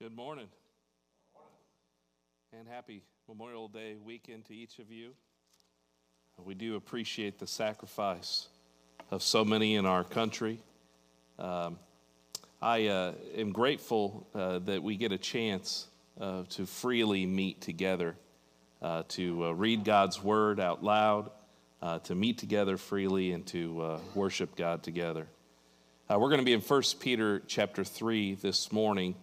Good morning. And happy Memorial Day weekend to each of you. We do appreciate the sacrifice of so many in our country. Um, I uh, am grateful uh, that we get a chance uh, to freely meet together, uh, to uh, read God's word out loud, uh, to meet together freely, and to worship God together. we're going to be in 1 Peter chapter 3 this morning.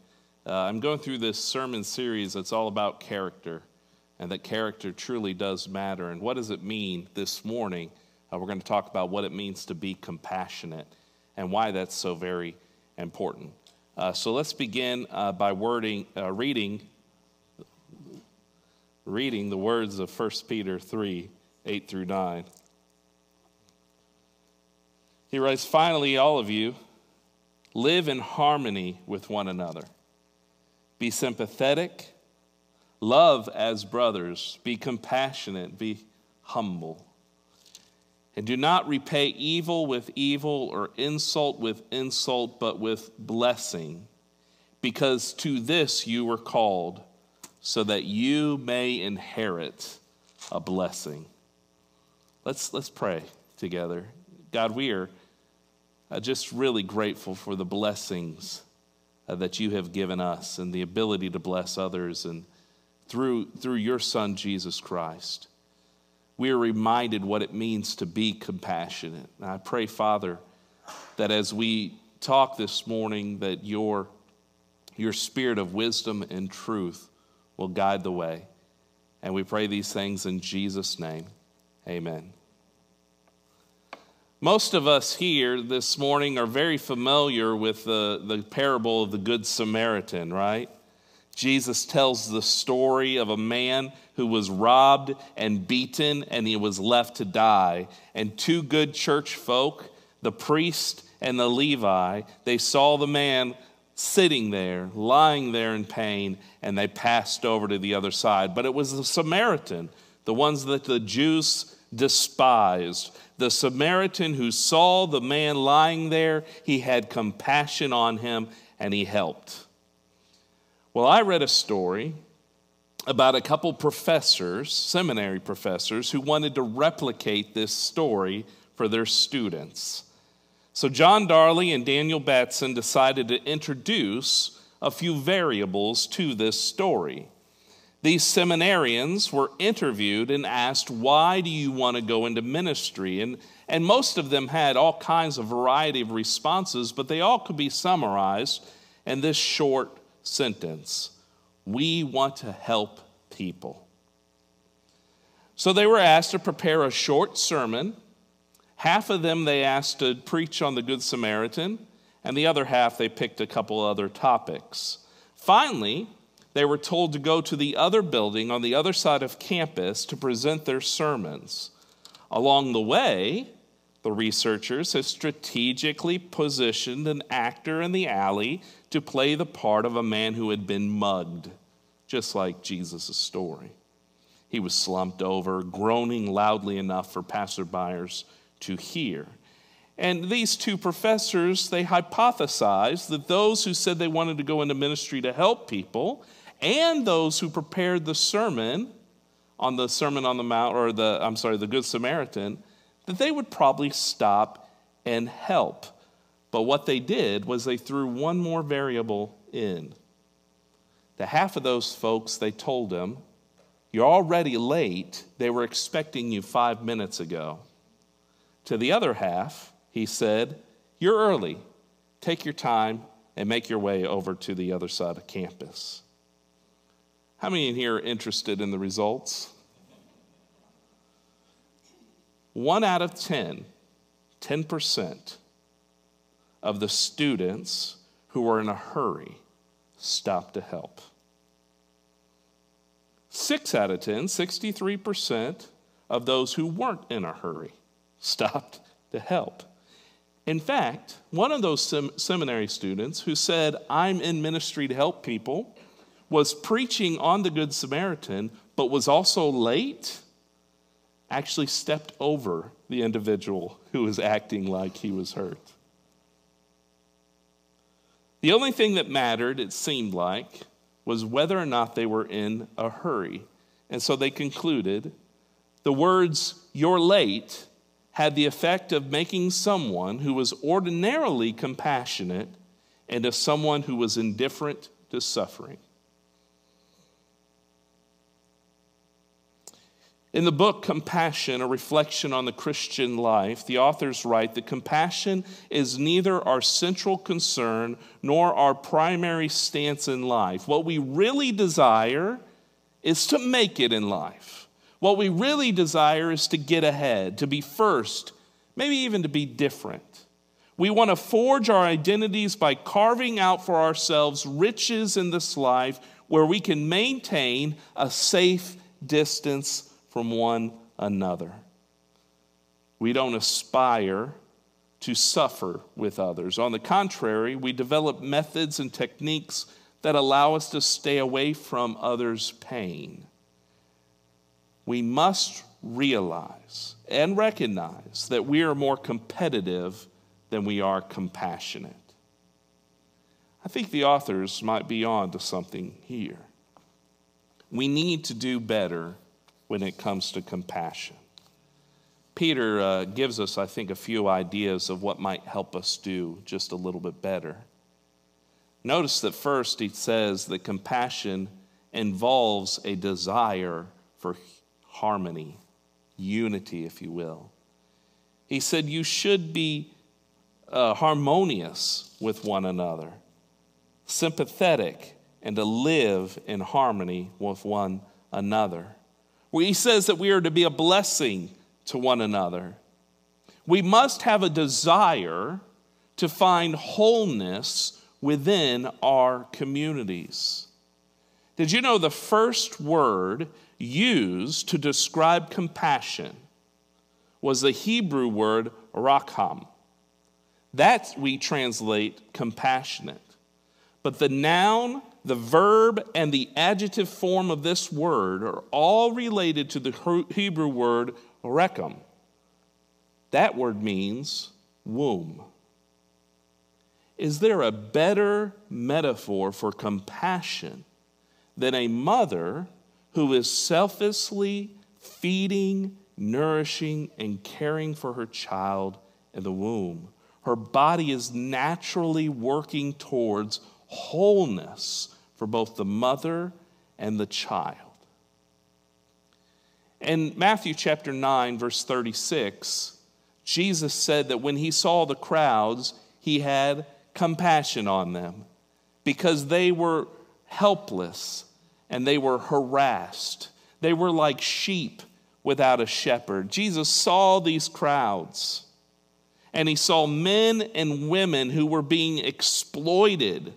Uh, I'm going through this sermon series that's all about character and that character truly does matter. And what does it mean this morning? Uh, we're going to talk about what it means to be compassionate and why that's so very important. Uh, so let's begin uh, by wording, uh, reading, reading the words of 1 Peter 3 8 through 9. He writes, Finally, all of you, live in harmony with one another be sympathetic, love as brothers, be compassionate, be humble. And do not repay evil with evil or insult with insult, but with blessing, because to this you were called, so that you may inherit a blessing. Let's, let's pray together. God, we are uh, just really grateful for the blessings uh, that you have given us and the ability to bless others and through, through your son jesus christ we are reminded what it means to be compassionate. And i pray father that as we talk this morning that your your spirit of wisdom and truth will guide the way. And we pray these things in jesus name. Amen most of us here this morning are very familiar with the, the parable of the Good Samaritan, right? Jesus tells the story of a man who was robbed and beaten and he was left to die. And two good church folk, the priest and the Levi, they saw the man sitting there, lying there in pain, and they passed over to the other side. But it was the Samaritan, the ones that the Jews despised the Samaritan who saw the man lying there, he had compassion on him and he helped. Well, I read a story about a couple professors, seminary professors, who wanted to replicate this story for their students. So, John Darley and Daniel Batson decided to introduce a few variables to this story. These seminarians were interviewed and asked, Why do you want to go into ministry? And, and most of them had all kinds of variety of responses, but they all could be summarized in this short sentence We want to help people. So they were asked to prepare a short sermon. Half of them they asked to preach on the Good Samaritan, and the other half they picked a couple other topics. Finally, they were told to go to the other building on the other side of campus to present their sermons. Along the way, the researchers have strategically positioned an actor in the alley to play the part of a man who had been mugged, just like Jesus' story. He was slumped over, groaning loudly enough for passerbyers to hear. And these two professors, they hypothesized that those who said they wanted to go into ministry to help people and those who prepared the sermon on the Sermon on the Mount, or the, I'm sorry, the Good Samaritan, that they would probably stop and help. But what they did was they threw one more variable in. To half of those folks, they told them, You're already late. They were expecting you five minutes ago. To the other half, he said, You're early. Take your time and make your way over to the other side of campus. How many in here are interested in the results? One out of 10, 10% of the students who were in a hurry stopped to help. Six out of 10, 63% of those who weren't in a hurry stopped to help. In fact, one of those sem- seminary students who said, I'm in ministry to help people, was preaching on the Good Samaritan, but was also late, actually stepped over the individual who was acting like he was hurt. The only thing that mattered, it seemed like, was whether or not they were in a hurry. And so they concluded the words, You're late, had the effect of making someone who was ordinarily compassionate into someone who was indifferent to suffering. In the book Compassion, a reflection on the Christian life, the authors write that compassion is neither our central concern nor our primary stance in life. What we really desire is to make it in life. What we really desire is to get ahead, to be first, maybe even to be different. We want to forge our identities by carving out for ourselves riches in this life where we can maintain a safe distance from one another. We don't aspire to suffer with others. On the contrary, we develop methods and techniques that allow us to stay away from others' pain. We must realize and recognize that we are more competitive than we are compassionate. I think the authors might be on to something here. We need to do better when it comes to compassion. Peter uh, gives us, I think, a few ideas of what might help us do just a little bit better. Notice that first he says that compassion involves a desire for harmony, unity, if you will. He said you should be uh, harmonious with one another, sympathetic, and to live in harmony with one another where he says that we are to be a blessing to one another. We must have a desire to find wholeness within our communities. Did you know the first word used to describe compassion was the Hebrew word rakham? That we translate compassionate. But the noun the verb and the adjective form of this word are all related to the Hebrew word rechem. That word means womb. Is there a better metaphor for compassion than a mother who is selflessly feeding, nourishing, and caring for her child in the womb? Her body is naturally working towards wholeness for both the mother and the child. In Matthew chapter 9, verse 36, Jesus said that when he saw the crowds, he had compassion on them because they were helpless and they were harassed. They were like sheep without a shepherd. Jesus saw these crowds and he saw men and women who were being exploited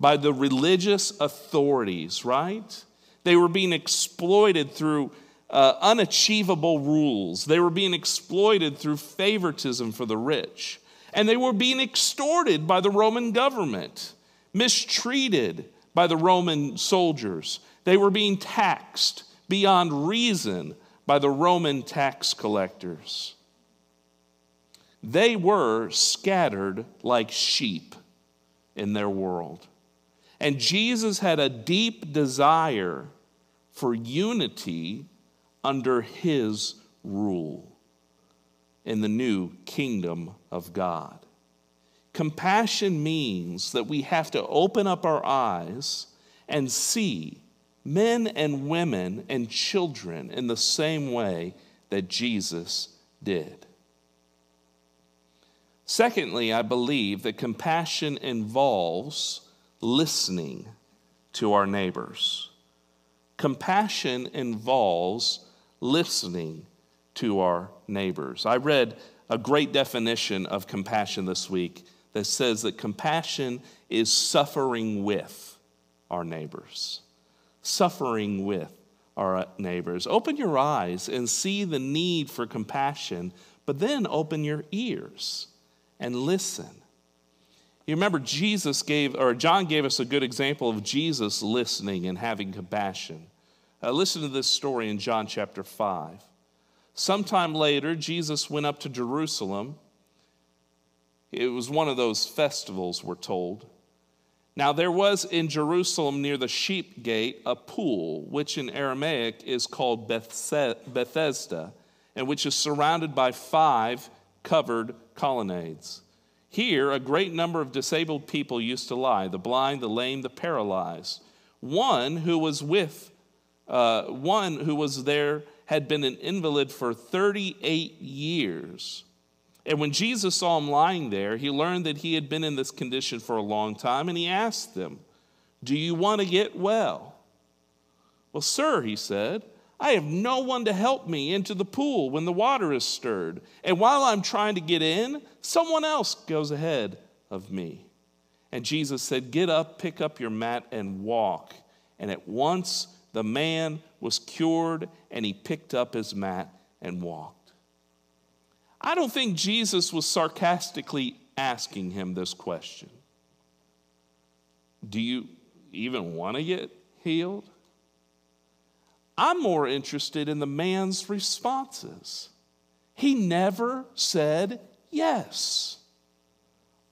by the religious authorities, right? They were being exploited through uh, unachievable rules. They were being exploited through favoritism for the rich. And they were being extorted by the Roman government, mistreated by the Roman soldiers. They were being taxed beyond reason by the Roman tax collectors. They were scattered like sheep in their world. And Jesus had a deep desire for unity under his rule in the new kingdom of God. Compassion means that we have to open up our eyes and see men and women and children in the same way that Jesus did. Secondly, I believe that compassion involves listening to our neighbors. Compassion involves listening to our neighbors. I read a great definition of compassion this week that says that compassion is suffering with our neighbors. Suffering with our neighbors. Open your eyes and see the need for compassion, but then open your ears and listen you remember Jesus gave, or John gave us a good example of Jesus listening and having compassion. Uh, listen to this story in John chapter 5. Sometime later, Jesus went up to Jerusalem. It was one of those festivals, we're told. Now there was in Jerusalem near the sheep gate a pool, which in Aramaic is called Bethesda, and which is surrounded by five covered colonnades. Here, a great number of disabled people used to lie the blind, the lame, the paralyzed. One who was with, uh, one who was there had been an invalid for 38 years. And when Jesus saw him lying there, he learned that he had been in this condition for a long time, and he asked him, Do you want to get well? Well, sir, he said, I have no one to help me into the pool when the water is stirred. And while I'm trying to get in, someone else goes ahead of me. And Jesus said, Get up, pick up your mat, and walk. And at once the man was cured, and he picked up his mat and walked. I don't think Jesus was sarcastically asking him this question Do you even want to get healed? I'm more interested in the man's responses. He never said yes.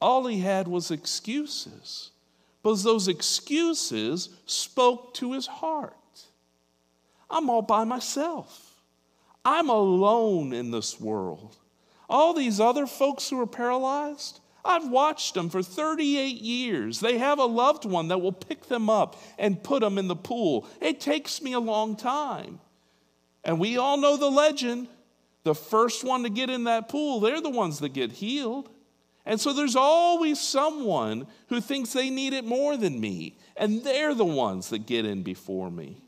All he had was excuses, but those excuses spoke to his heart. I'm all by myself. I'm alone in this world. All these other folks who are paralyzed, I've watched them for 38 years. They have a loved one that will pick them up and put them in the pool. It takes me a long time. And we all know the legend. The first one to get in that pool, they're the ones that get healed. And so there's always someone who thinks they need it more than me, and they're the ones that get in before me.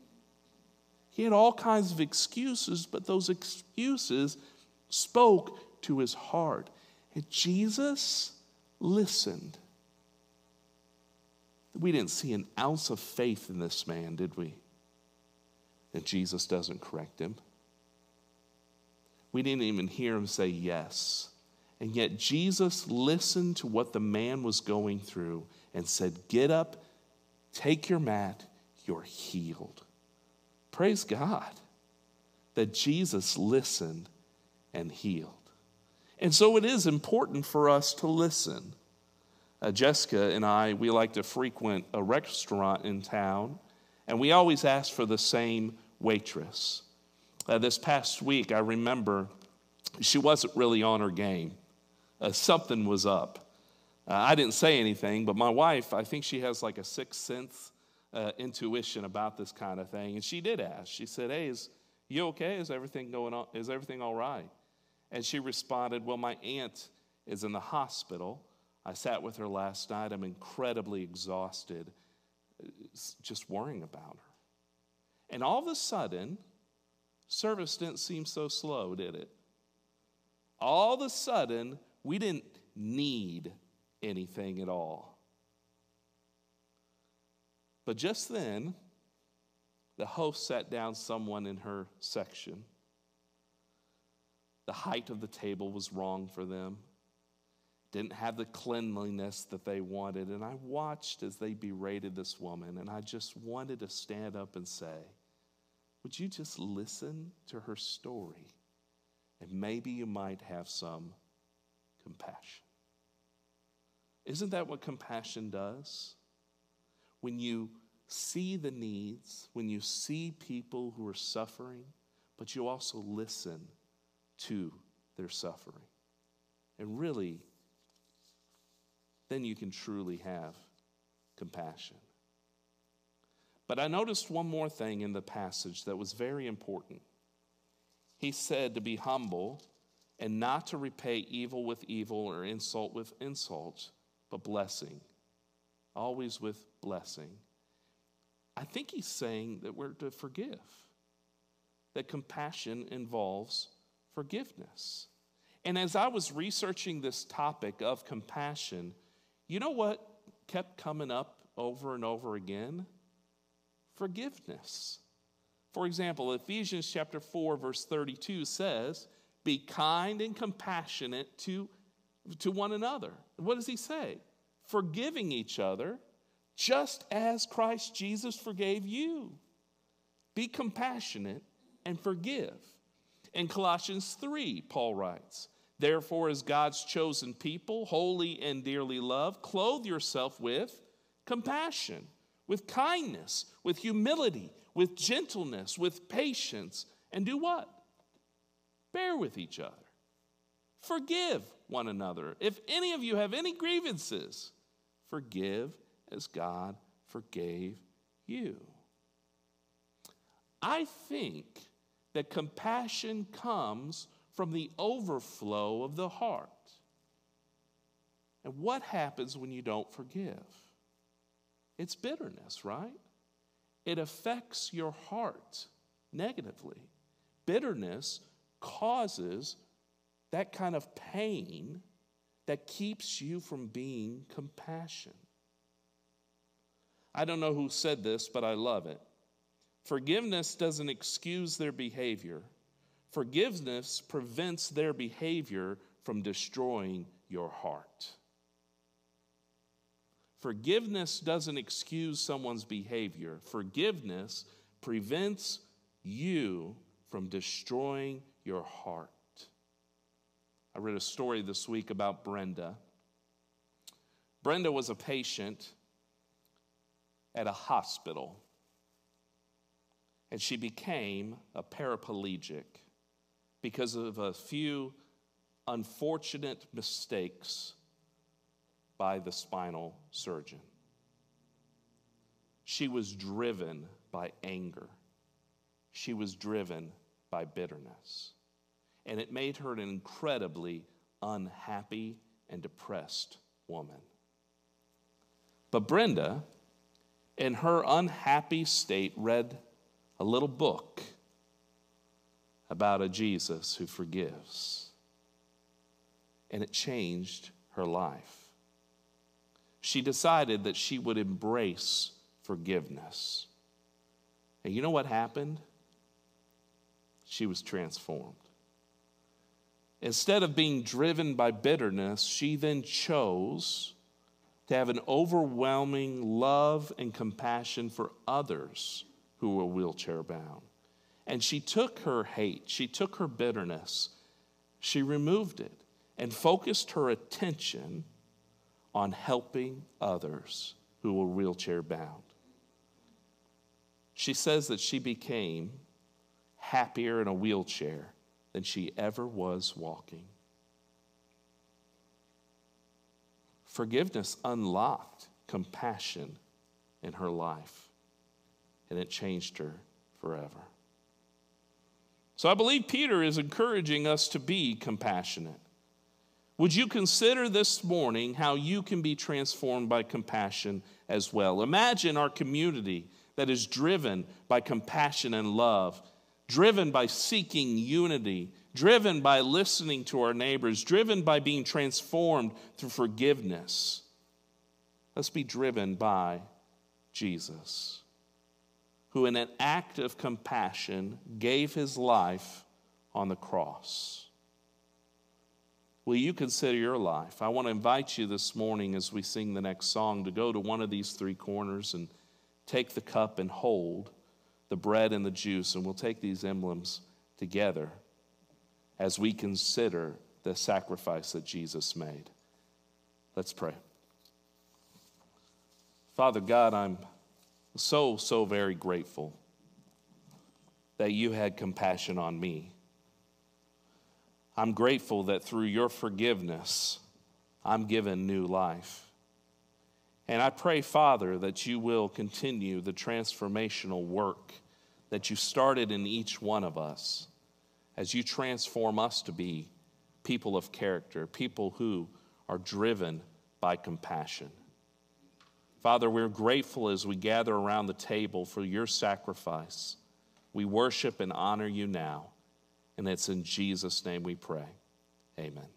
He had all kinds of excuses, but those excuses spoke to his heart. And Jesus listened. We didn't see an ounce of faith in this man, did we? And Jesus doesn't correct him. We didn't even hear him say yes. And yet Jesus listened to what the man was going through and said, Get up, take your mat, you're healed. Praise God that Jesus listened and healed. And so it is important for us to listen. Uh, Jessica and I, we like to frequent a restaurant in town, and we always ask for the same waitress. Uh, this past week, I remember she wasn't really on her game. Uh, something was up. Uh, I didn't say anything, but my wife, I think she has like a sixth sense uh, intuition about this kind of thing, and she did ask. She said, "Hey, is you okay? Is everything going on? Is everything all right?" And she responded, Well, my aunt is in the hospital. I sat with her last night. I'm incredibly exhausted, just worrying about her. And all of a sudden, service didn't seem so slow, did it? All of a sudden, we didn't need anything at all. But just then, the host sat down someone in her section the height of the table was wrong for them. Didn't have the cleanliness that they wanted. And I watched as they berated this woman, and I just wanted to stand up and say, Would you just listen to her story? And maybe you might have some compassion. Isn't that what compassion does? When you see the needs, when you see people who are suffering, but you also listen to their suffering. And really, then you can truly have compassion. But I noticed one more thing in the passage that was very important. He said to be humble and not to repay evil with evil or insult with insult, but blessing. Always with blessing. I think he's saying that we're to forgive, that compassion involves forgiveness. And as I was researching this topic of compassion, you know what kept coming up over and over again? Forgiveness. For example, Ephesians chapter 4 verse 32 says, "Be kind and compassionate to to one another." What does he say? Forgiving each other just as Christ Jesus forgave you. Be compassionate and forgive. In Colossians 3, Paul writes, Therefore, as God's chosen people, holy and dearly loved, clothe yourself with compassion, with kindness, with humility, with gentleness, with patience, and do what? Bear with each other. Forgive one another. If any of you have any grievances, forgive as God forgave you. I think that compassion comes from the overflow of the heart. And what happens when you don't forgive? It's bitterness, right? It affects your heart negatively. Bitterness causes that kind of pain that keeps you from being compassion. I don't know who said this, but I love it. Forgiveness doesn't excuse their behavior. Forgiveness prevents their behavior from destroying your heart. Forgiveness doesn't excuse someone's behavior. Forgiveness prevents you from destroying your heart. I read a story this week about Brenda. Brenda was a patient at a hospital, and she became a paraplegic because of a few unfortunate mistakes by the spinal surgeon. She was driven by anger. She was driven by bitterness. And it made her an incredibly unhappy and depressed woman. But Brenda, in her unhappy state, read a little book about a Jesus who forgives. And it changed her life she decided that she would embrace forgiveness. And you know what happened? She was transformed. Instead of being driven by bitterness, she then chose to have an overwhelming love and compassion for others who were wheelchair bound. And she took her hate, she took her bitterness, she removed it and focused her attention on helping others who were wheelchair bound. She says that she became happier in a wheelchair than she ever was walking. Forgiveness unlocked compassion in her life, and it changed her forever. So I believe Peter is encouraging us to be compassionate. Would you consider this morning how you can be transformed by compassion as well? Imagine our community that is driven by compassion and love, driven by seeking unity, driven by listening to our neighbors, driven by being transformed through forgiveness. Let's be driven by Jesus, who, in an act of compassion, gave his life on the cross. Will you consider your life? I want to invite you this morning as we sing the next song to go to one of these three corners and take the cup and hold the bread and the juice, and we'll take these emblems together as we consider the sacrifice that Jesus made. Let's pray. Father God, I'm so, so very grateful that you had compassion on me. I'm grateful that through your forgiveness, I'm given new life. And I pray, Father, that you will continue the transformational work that you started in each one of us as you transform us to be people of character, people who are driven by compassion. Father, we're grateful as we gather around the table for your sacrifice. We worship and honor you now. And it's in Jesus' name we pray. Amen.